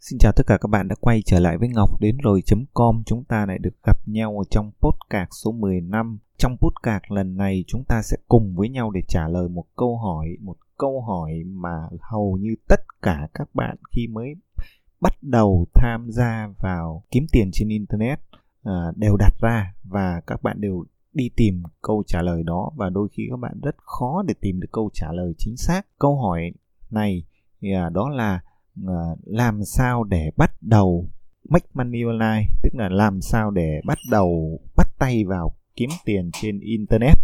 Xin chào tất cả các bạn đã quay trở lại với Ngọc đến rồi.com. Chúng ta lại được gặp nhau ở trong podcast số 15. Trong podcast lần này chúng ta sẽ cùng với nhau để trả lời một câu hỏi, một câu hỏi mà hầu như tất cả các bạn khi mới bắt đầu tham gia vào kiếm tiền trên internet à, đều đặt ra và các bạn đều đi tìm câu trả lời đó và đôi khi các bạn rất khó để tìm được câu trả lời chính xác. Câu hỏi này à, đó là Ờ, làm sao để bắt đầu make money online? Tức là làm sao để bắt đầu bắt tay vào kiếm tiền trên internet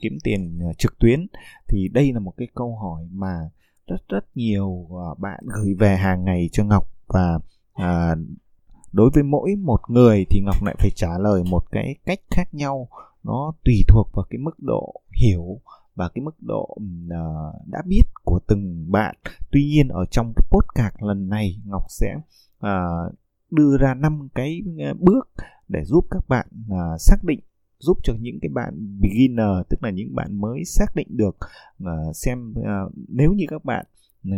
kiếm tiền ờ, trực tuyến? Thì đây là một cái câu hỏi mà rất rất nhiều ờ, bạn gửi về hàng ngày cho ngọc. Và à, đối với mỗi một người thì ngọc lại phải trả lời một cái cách khác nhau. Nó tùy thuộc vào cái mức độ hiểu và cái mức độ uh, đã biết của từng bạn. Tuy nhiên ở trong cái cạc lần này Ngọc sẽ uh, đưa ra năm cái à, bước để giúp các bạn uh, xác định giúp cho những cái bạn beginner tức là những bạn mới xác định được uh, xem uh, nếu như các bạn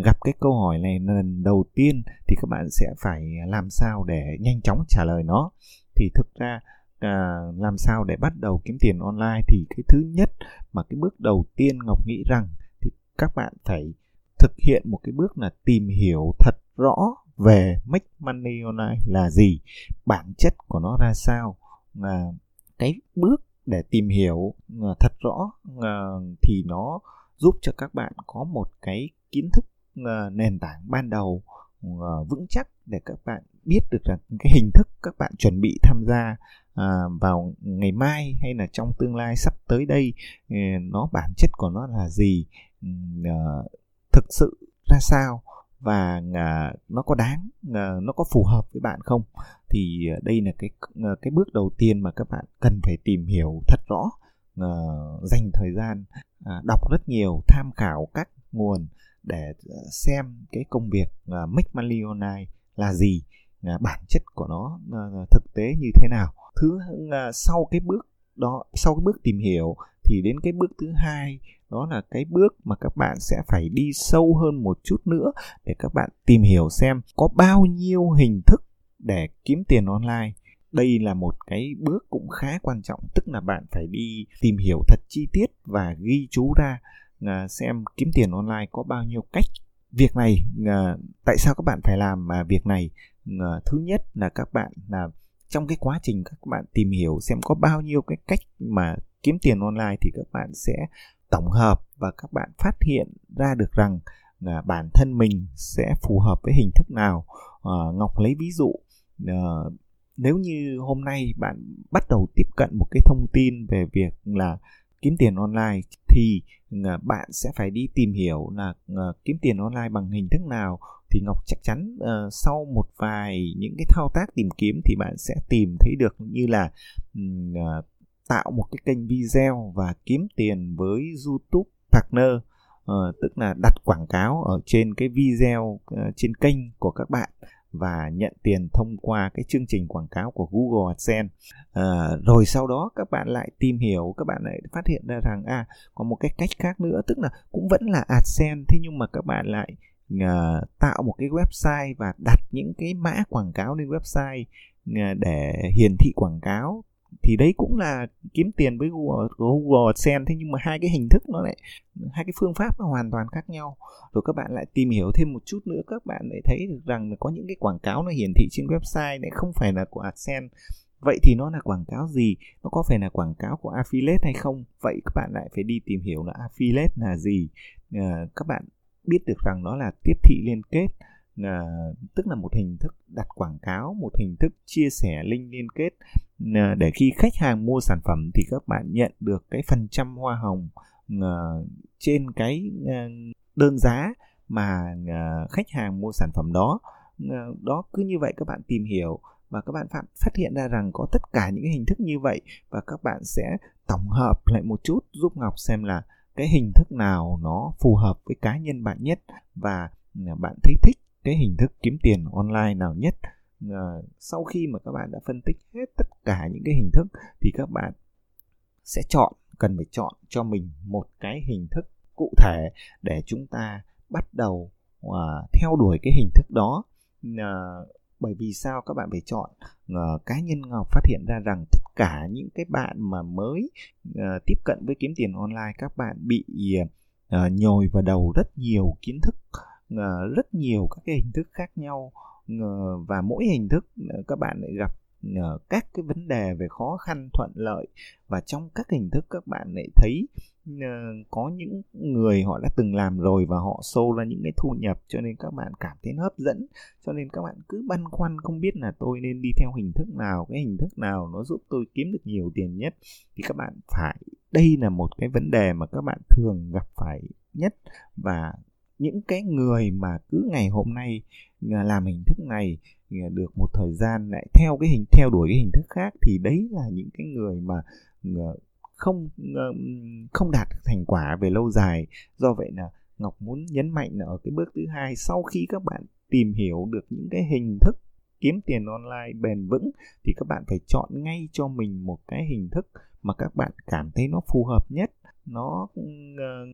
gặp cái câu hỏi này lần đầu tiên thì các bạn sẽ phải làm sao để nhanh chóng trả lời nó. Thì thực ra à, làm sao để bắt đầu kiếm tiền online thì cái thứ nhất mà cái bước đầu tiên ngọc nghĩ rằng thì các bạn phải thực hiện một cái bước là tìm hiểu thật rõ về make money online là gì, bản chất của nó ra sao là cái bước để tìm hiểu à, thật rõ à, thì nó giúp cho các bạn có một cái kiến thức à, nền tảng ban đầu vững chắc để các bạn biết được rằng cái hình thức các bạn chuẩn bị tham gia vào ngày mai hay là trong tương lai sắp tới đây nó bản chất của nó là gì thực sự ra sao và à, nó có đáng à, nó có phù hợp với bạn không? Thì à, đây là cái à, cái bước đầu tiên mà các bạn cần phải tìm hiểu thật rõ à, dành thời gian à, đọc rất nhiều tham khảo các nguồn để à, xem cái công việc uh, make money online là gì bản chất của nó thực tế như thế nào. Thứ sau cái bước đó sau cái bước tìm hiểu thì đến cái bước thứ hai, đó là cái bước mà các bạn sẽ phải đi sâu hơn một chút nữa để các bạn tìm hiểu xem có bao nhiêu hình thức để kiếm tiền online. Đây là một cái bước cũng khá quan trọng, tức là bạn phải đi tìm hiểu thật chi tiết và ghi chú ra à, xem kiếm tiền online có bao nhiêu cách việc này à, tại sao các bạn phải làm mà việc này. À, thứ nhất là các bạn là trong cái quá trình các bạn tìm hiểu xem có bao nhiêu cái cách mà kiếm tiền online thì các bạn sẽ tổng hợp và các bạn phát hiện ra được rằng là bản thân mình sẽ phù hợp với hình thức nào. À, ngọc lấy ví dụ à, nếu như hôm nay bạn bắt đầu tiếp cận một cái thông tin về việc là kiếm tiền online thì ờ, bạn sẽ phải đi tìm hiểu là kiếm tiền online bằng hình thức nào. Thì ngọc chắc chắn uh, sau một vài những cái thao tác tìm kiếm thì bạn sẽ tìm thấy được như là uh, tạo một cái kênh video và kiếm tiền với youtube partner uh, tức là đặt quảng cáo ở trên cái video uh, trên kênh của các bạn và nhận tiền thông qua cái chương trình quảng cáo của Google AdSense. À, rồi sau đó các bạn lại tìm hiểu, các bạn lại phát hiện ra rằng à có một cái cách khác nữa, tức là cũng vẫn là AdSense, thế nhưng mà các bạn lại à, tạo một cái website và đặt những cái mã quảng cáo lên website à, để hiển thị quảng cáo thì đấy cũng là kiếm tiền với Google, Google AdSense. Thế nhưng mà hai cái hình thức nó lại hai cái phương pháp nó hoàn toàn khác nhau. Rồi các bạn lại tìm hiểu thêm một chút nữa các bạn lại thấy được rằng là có những cái quảng cáo nó hiển thị trên website lại không phải là của AdSense. Vậy thì nó là quảng cáo gì? Nó có phải là quảng cáo của affiliate hay không? Vậy các bạn lại phải đi tìm hiểu là affiliate là gì. À, các bạn biết được rằng nó là tiếp thị liên kết à, tức là một hình thức đặt quảng cáo một hình thức chia sẻ link liên kết. À, để khi khách hàng mua sản phẩm thì các bạn nhận được cái phần trăm hoa hồng à, trên cái à, đơn giá mà à, khách hàng mua sản phẩm đó. À, đó cứ như vậy các bạn tìm hiểu và các bạn phát, hiện ra rằng có tất cả những hình thức như vậy và các bạn sẽ tổng hợp lại một chút giúp Ngọc xem là cái hình thức nào nó phù hợp với cá nhân bạn nhất và bạn thấy thích cái hình thức kiếm tiền online nào nhất. À, sau khi mà các bạn đã phân tích hết tất cả những cái hình thức thì các bạn sẽ chọn cần phải chọn cho mình một cái hình thức cụ thể để chúng ta bắt đầu uh, theo đuổi cái hình thức đó. Uh, bởi vì sao các bạn phải chọn uh, cá nhân ngọc phát hiện ra rằng tất cả những cái bạn mà mới uh, tiếp cận với kiếm tiền online các bạn bị uh, nhồi vào đầu rất nhiều kiến thức rất nhiều các cái hình thức khác nhau. Và mỗi hình thức ờ, các bạn lại gặp ờ, các cái vấn đề về khó khăn, thuận lợi. Và trong các hình thức các bạn lại thấy ờ, có những người họ đã từng làm rồi và họ sâu ra những cái thu nhập, cho nên các bạn cảm thấy hấp dẫn. Cho nên các bạn cứ băn khoăn không biết là tôi nên đi theo hình thức nào, cái hình thức nào nó giúp tôi kiếm được nhiều tiền nhất. Thì các bạn phải, đây là một cái vấn đề mà các bạn thường gặp phải nhất. Và những cái người mà cứ ngày hôm nay à, làm hình thức này à, được một thời gian lại theo cái hình, theo đuổi cái hình thức khác thì đấy là những cái người mà à, không không đạt được thành quả về lâu dài. Do vậy là ngọc muốn nhấn mạnh ở cái bước thứ hai, sau khi các bạn tìm hiểu được những cái hình thức kiếm tiền online bền vững thì các bạn phải chọn ngay cho mình một cái hình thức mà các bạn cảm thấy nó phù hợp nhất, nó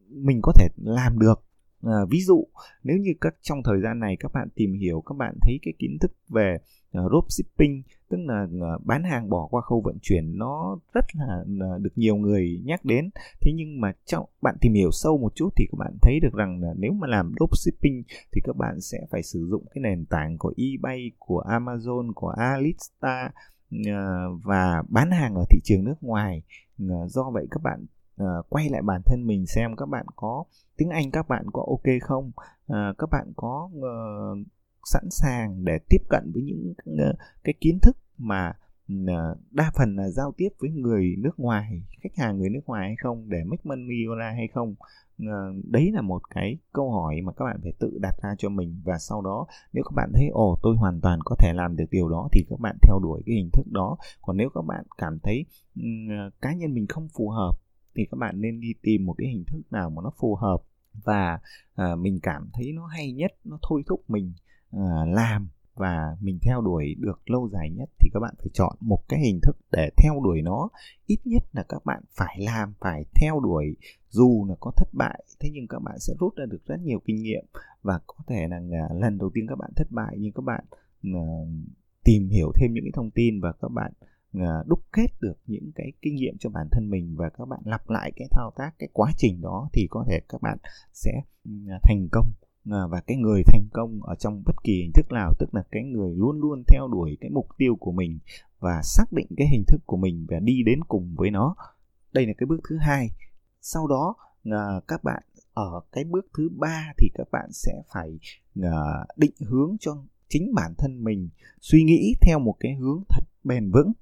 mình có thể làm được à, ví dụ nếu như các trong thời gian này các bạn tìm hiểu các bạn thấy cái kiến thức về ờ, uh, dropshipping tức là uh, bán hàng bỏ qua khâu vận chuyển nó rất là uh, được nhiều người nhắc đến. Thế nhưng mà trong bạn tìm hiểu sâu một chút thì các bạn thấy được rằng là nếu mà làm dropshipping thì các bạn sẽ phải sử dụng cái nền tảng của eBay của Amazon của Alista uh, và bán hàng ở thị trường nước ngoài. Uh, do vậy các bạn uh, quay lại bản thân mình xem các bạn có tiếng Anh các bạn có ok không? Uh, các bạn có uh, sẵn sàng để tiếp cận với những uh, cái kiến thức mà uh, đa phần là giao tiếp với người nước ngoài khách hàng người nước ngoài hay không để make money online hay không? Uh, đấy là một cái câu hỏi mà các bạn phải tự đặt ra cho mình. Và sau đó nếu các bạn thấy ồ tôi hoàn toàn có thể làm được điều đó thì các bạn theo đuổi cái hình thức đó. Còn nếu các bạn cảm thấy um, cá nhân mình không phù hợp thì các bạn nên đi tìm một cái hình thức nào mà nó phù hợp và à, mình cảm thấy nó hay nhất nó thôi thúc mình à, làm và mình theo đuổi được lâu dài nhất thì các bạn phải chọn một cái hình thức để theo đuổi nó. Ít nhất là các bạn phải làm phải theo đuổi dù là có thất bại thế nhưng các bạn sẽ rút ra được rất nhiều kinh nghiệm và có thể là à, lần đầu tiên các bạn thất bại nhưng các bạn uh, tìm hiểu thêm những cái thông tin và các bạn À, đúc kết được những cái kinh nghiệm cho bản thân mình và các bạn lặp lại cái thao tác, cái quá trình đó thì có thể các bạn sẽ ừ, à, thành công à, và cái người thành công ở trong bất kỳ hình thức nào, tức là cái người luôn luôn theo đuổi cái mục tiêu của mình và xác định cái hình thức của mình và đi đến cùng với nó. Đây là cái bước thứ hai. Sau đó các bạn ở cái bước thứ ba thì các bạn sẽ phải định hướng cho chính bản thân mình suy nghĩ theo một cái hướng thật bền vững.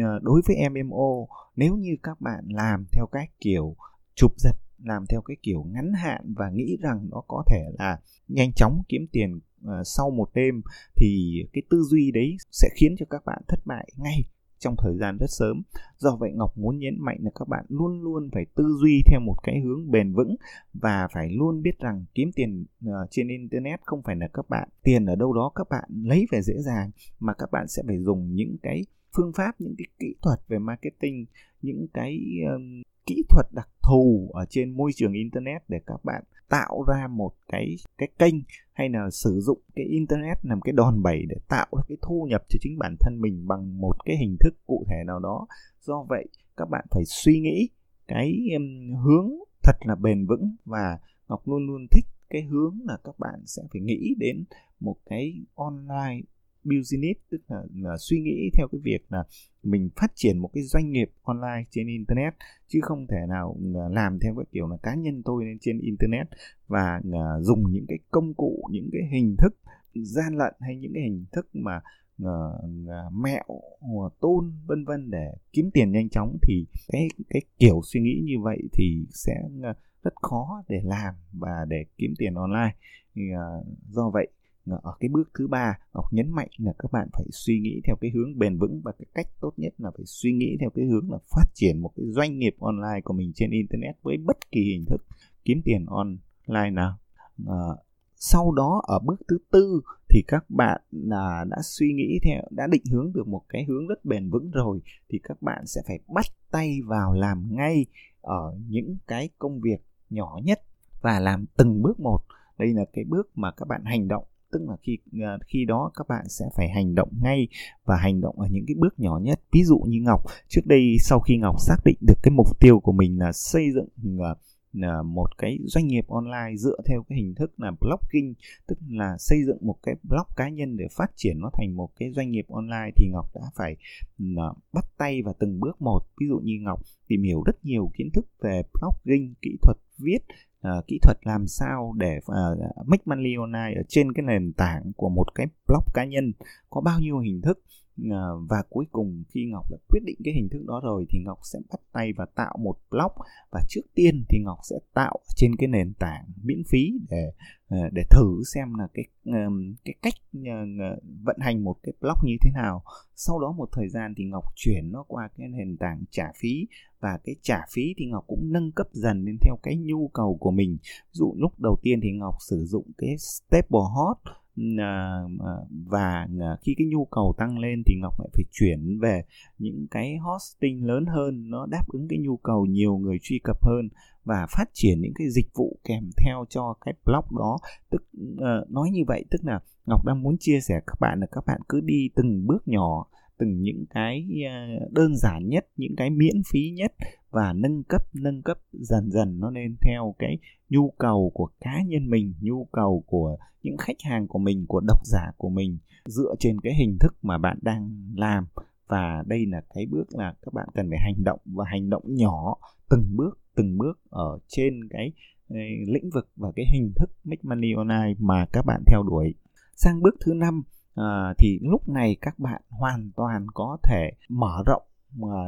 Ờ, đối với MMO nếu như các bạn làm theo cách kiểu chụp giật, làm theo cái kiểu ngắn hạn và nghĩ rằng nó có thể là nhanh chóng kiếm tiền ờ, sau một đêm, thì cái tư duy đấy sẽ khiến cho các bạn thất bại ngay trong thời gian rất sớm. Do vậy Ngọc muốn nhấn mạnh là các bạn luôn luôn phải tư duy theo một cái hướng bền vững và phải luôn biết rằng kiếm tiền ờ, trên internet không phải là các bạn, tiền ở đâu đó các bạn lấy về dễ dàng, mà các bạn sẽ phải dùng những cái phương pháp những cái kỹ thuật về marketing những cái um, kỹ thuật đặc thù ở trên môi trường internet để các bạn tạo ra một cái cái kênh hay là sử dụng cái internet làm cái đòn bẩy để tạo ra cái thu nhập cho chính bản thân mình bằng một cái hình thức cụ thể nào đó. Do vậy các bạn phải suy nghĩ cái um, hướng thật là bền vững và ngọc luôn luôn thích cái hướng là các bạn sẽ phải nghĩ đến một cái online business tức là, là suy nghĩ theo cái việc là mình phát triển một cái doanh nghiệp online trên internet chứ không thể nào à, làm theo cái kiểu là cá nhân tôi lên trên internet và à, dùng những cái công cụ những cái hình thức gian lận hay những cái hình thức mà uh, mẹo uh, tôn vân vân để kiếm tiền nhanh chóng thì cái cái kiểu suy nghĩ như vậy thì sẽ uh, rất khó để làm và để kiếm tiền online. Thì, uh, do vậy Ờ, ở cái bước thứ ba ngọc nhấn mạnh là các bạn phải suy nghĩ theo cái hướng bền vững và cái cách tốt nhất là phải suy nghĩ theo cái hướng là phát triển một cái doanh nghiệp online của mình trên internet với bất kỳ hình thức kiếm tiền online nào. À, sau đó ở bước thứ tư thì các bạn là đã suy nghĩ theo đã định hướng được một cái hướng rất bền vững rồi thì các bạn sẽ phải bắt tay vào làm ngay ở những cái công việc nhỏ nhất và làm từng bước một. Đây là cái bước mà các bạn hành động tức là khi à, khi đó các bạn sẽ phải hành động ngay và hành động ở những cái bước nhỏ nhất. Ví dụ như ngọc, trước đây sau khi ngọc xác định được cái mục tiêu của mình là xây dựng à, à, một cái doanh nghiệp online dựa theo cái hình thức là blogging tức là xây dựng một cái blog cá nhân để phát triển nó thành một cái doanh nghiệp online, thì Ngọc đã phải bắt tay vào từng bước một. Ví dụ như Ngọc tìm hiểu rất nhiều kiến thức về blogging, kỹ thuật viết uh, kỹ thuật làm sao để uh, make money online ở trên cái nền tảng của một cái blog cá nhân có bao nhiêu hình thức. Uh, và cuối cùng khi Ngọc đã quyết định cái hình thức đó rồi thì Ngọc sẽ bắt tay và tạo một blog. Và trước tiên thì Ngọc sẽ tạo trên cái nền tảng miễn phí để Ờ, để thử xem là cái cái cách ờ, vận hành một cái blog như thế nào. Sau đó một thời gian thì Ngọc chuyển nó qua cái nền tảng trả phí, và cái trả phí thì Ngọc cũng nâng cấp dần lên theo cái nhu cầu của mình. Dụ lúc đầu tiên thì Ngọc sử dụng cái stable hot Ờ, và ờ, khi cái nhu cầu tăng lên thì Ngọc lại phải chuyển về những cái hosting lớn hơn nó đáp ứng cái nhu cầu nhiều người truy cập hơn và phát triển những cái dịch vụ kèm theo cho cái blog đó. Tức uh, nói như vậy tức là Ngọc đang muốn chia sẻ các bạn là các bạn cứ đi từng bước nhỏ từng những cái đơn giản nhất những cái miễn phí nhất và nâng cấp nâng cấp dần dần nó lên theo cái nhu cầu của cá nhân mình nhu cầu của những khách hàng của mình của độc giả của mình dựa trên cái hình thức mà bạn đang làm. Và đây là cái bước là các bạn cần phải hành động và hành động nhỏ từng bước từng bước ở trên cái, lĩnh vực và cái hình thức make money online mà các bạn theo đuổi. Sang bước thứ năm à, thì lúc này các bạn hoàn toàn có thể mở rộng à,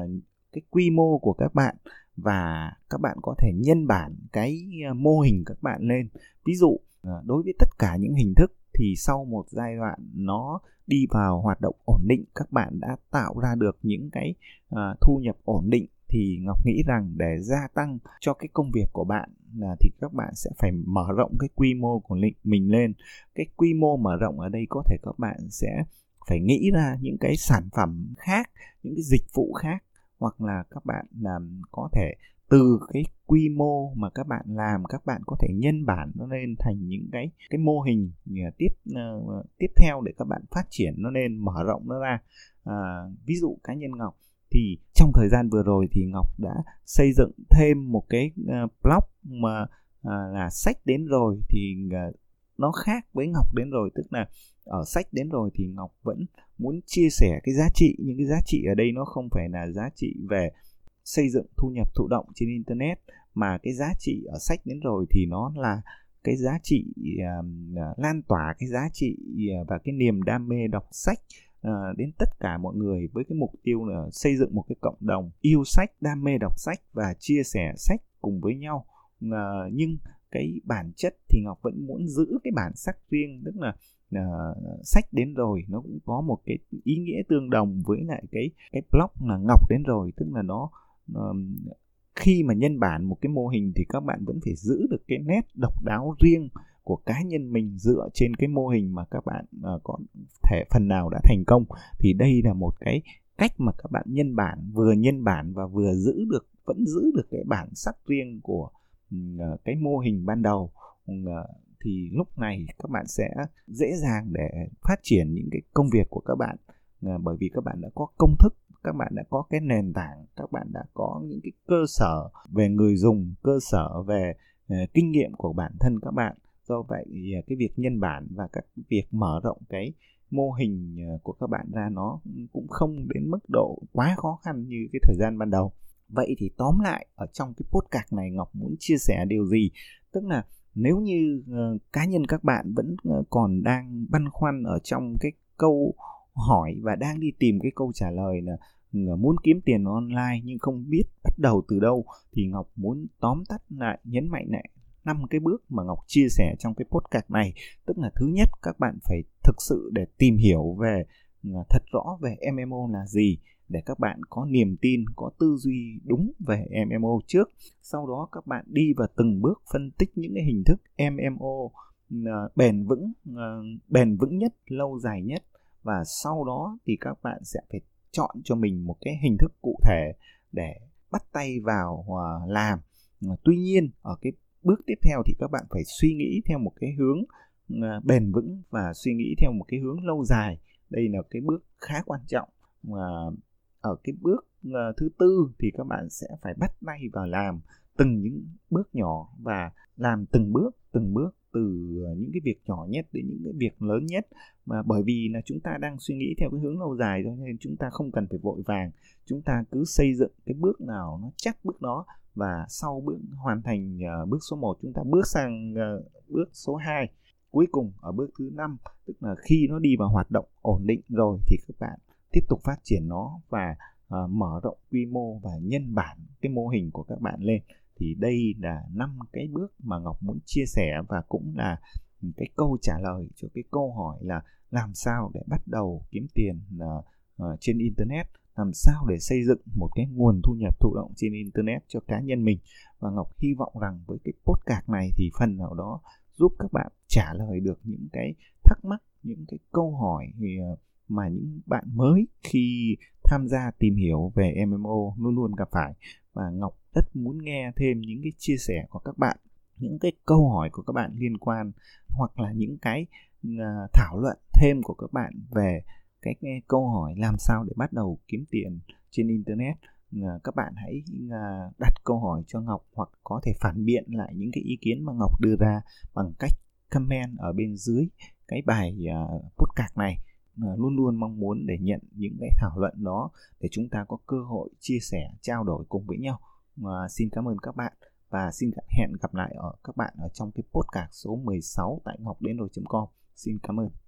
cái quy mô của các bạn và các bạn có thể nhân bản cái ờ, mô hình các bạn lên. Ví dụ ờ, đối với tất cả những hình thức thì sau một giai đoạn nó đi vào hoạt động ổn định các bạn đã tạo ra được những cái uh, thu nhập ổn định thì ngọc nghĩ rằng để gia tăng cho cái công việc của bạn là thì các bạn sẽ phải mở rộng cái quy mô của mình lên. Cái quy mô mở rộng ở đây có thể các bạn sẽ phải nghĩ ra những cái sản phẩm khác những cái dịch vụ khác hoặc là các bạn làm có thể từ cái quy mô mà các bạn làm các bạn có thể nhân bản nó lên thành những cái cái mô hình à, tiếp uh, tiếp theo để các bạn phát triển nó lên mở rộng nó ra. Uh, ví dụ cá nhân ngọc thì trong thời gian vừa rồi thì ngọc đã xây dựng thêm một cái uh, blog mà uh, là sách đến rồi thì uh, nó khác với ngọc đến rồi. Tức là ở sách đến rồi thì ngọc vẫn muốn chia sẻ cái giá trị những cái giá trị ở đây nó không phải là giá trị về xây dựng thu nhập thụ động trên internet mà cái giá trị ở sách đến rồi thì nó là cái giá trị uh, lan tỏa cái giá trị à, và cái niềm đam mê đọc sách uh, đến tất cả mọi người với cái mục tiêu là xây dựng một cái cộng đồng yêu sách đam mê đọc sách và chia sẻ sách cùng với nhau. Uh, nhưng cái bản chất thì ngọc vẫn muốn giữ cái bản sắc riêng tức là uh, sách đến rồi nó cũng có một cái ý nghĩa tương đồng với lại cái cái blog là ngọc đến rồi. Tức là nó uh, khi mà nhân bản một cái mô hình thì các bạn vẫn phải giữ được cái nét độc đáo riêng của cá nhân mình dựa trên cái mô hình mà các bạn uh, có thể phần nào đã thành công. Thì đây là một cái cách mà các bạn nhân bản vừa nhân bản và vừa giữ được vẫn giữ được cái bản sắc riêng của uh, Ờ, cái mô hình ban đầu ờ, thì lúc này các bạn sẽ dễ dàng để phát triển những cái công việc của các bạn. Ờ, bởi vì các bạn đã có công thức, các bạn đã có cái nền tảng, các bạn đã có những cái cơ sở về người dùng, cơ sở về kinh nghiệm của bản thân các bạn. Do vậy cái việc nhân bản và các việc mở rộng cái mô hình của các bạn ra nó cũng không đến mức độ quá khó khăn như cái thời gian ban đầu vậy thì tóm lại ở trong cái podcast này ngọc muốn chia sẻ điều gì? Tức là nếu như uh, cá nhân các bạn vẫn uh, còn đang băn khoăn ở trong cái câu hỏi và đang đi tìm cái câu trả lời là ờ, muốn kiếm tiền online nhưng không biết bắt đầu từ đâu thì ngọc muốn tóm tắt lại nhấn mạnh lại năm cái bước mà ngọc chia sẻ trong cái podcast này. Tức là thứ nhất các bạn phải thực sự để tìm hiểu về thật rõ về mmo là gì để các bạn có niềm tin, có tư duy đúng về MMO trước. Sau đó các bạn đi và từng bước phân tích những cái hình thức MMO ờ, bền vững, ờ, bền vững nhất, lâu dài nhất và sau đó thì các bạn sẽ phải chọn cho mình một cái hình thức cụ thể để bắt tay vào ờ, làm. Tuy nhiên ở cái bước tiếp theo thì các bạn phải suy nghĩ theo một cái hướng bền vững và suy nghĩ theo một cái hướng lâu dài đây là cái bước khá quan trọng mà ở cái bước ờ, thứ tư thì các bạn sẽ phải bắt tay vào làm từng những bước nhỏ và làm từng bước từng bước từ ờ, những cái việc nhỏ nhất đến những cái việc lớn nhất. Mà bởi vì là chúng ta đang suy nghĩ theo cái hướng lâu dài cho nên chúng ta không cần phải vội vàng. Chúng ta cứ xây dựng cái bước nào nó chắc bước đó và sau bước hoàn thành uh, bước số 1 chúng ta bước sang uh, bước số 2 cuối cùng ở bước thứ năm. Tức là khi nó đi vào hoạt động ổn định rồi thì các bạn tiếp tục phát triển nó và uh, mở rộng quy mô và nhân bản cái mô hình của các bạn lên. Thì đây là năm cái bước mà Ngọc muốn chia sẻ và cũng là cái câu trả lời cho cái câu hỏi là làm sao để bắt đầu kiếm tiền uh, uh, trên internet? Làm sao để xây dựng một cái nguồn thu nhập thụ động trên internet cho cá nhân mình? Và Ngọc hy vọng rằng với cái podcast này thì phần nào đó giúp các bạn trả lời được những cái thắc mắc những cái câu hỏi thì mà những bạn mới khi tham gia tìm hiểu về MMO luôn luôn gặp phải. Và Ngọc rất muốn nghe thêm những cái chia sẻ của các bạn những cái câu hỏi của các bạn liên quan hoặc là những cái à, thảo luận thêm của các bạn về cái, câu hỏi làm sao để bắt đầu kiếm tiền trên internet. À, các bạn hãy à, đặt câu hỏi cho Ngọc hoặc có thể phản biện lại những cái ý kiến mà Ngọc đưa ra bằng cách comment ở bên dưới cái bài podcast này. Ờ, luôn luôn mong muốn để nhận những cái thảo luận đó để chúng ta có cơ hội chia sẻ trao đổi cùng với nhau. À, xin cảm ơn các bạn và xin hẹn gặp lại ở các bạn ở trong cái podcast số 16 tại ngọc đến rồi.com xin cảm ơn.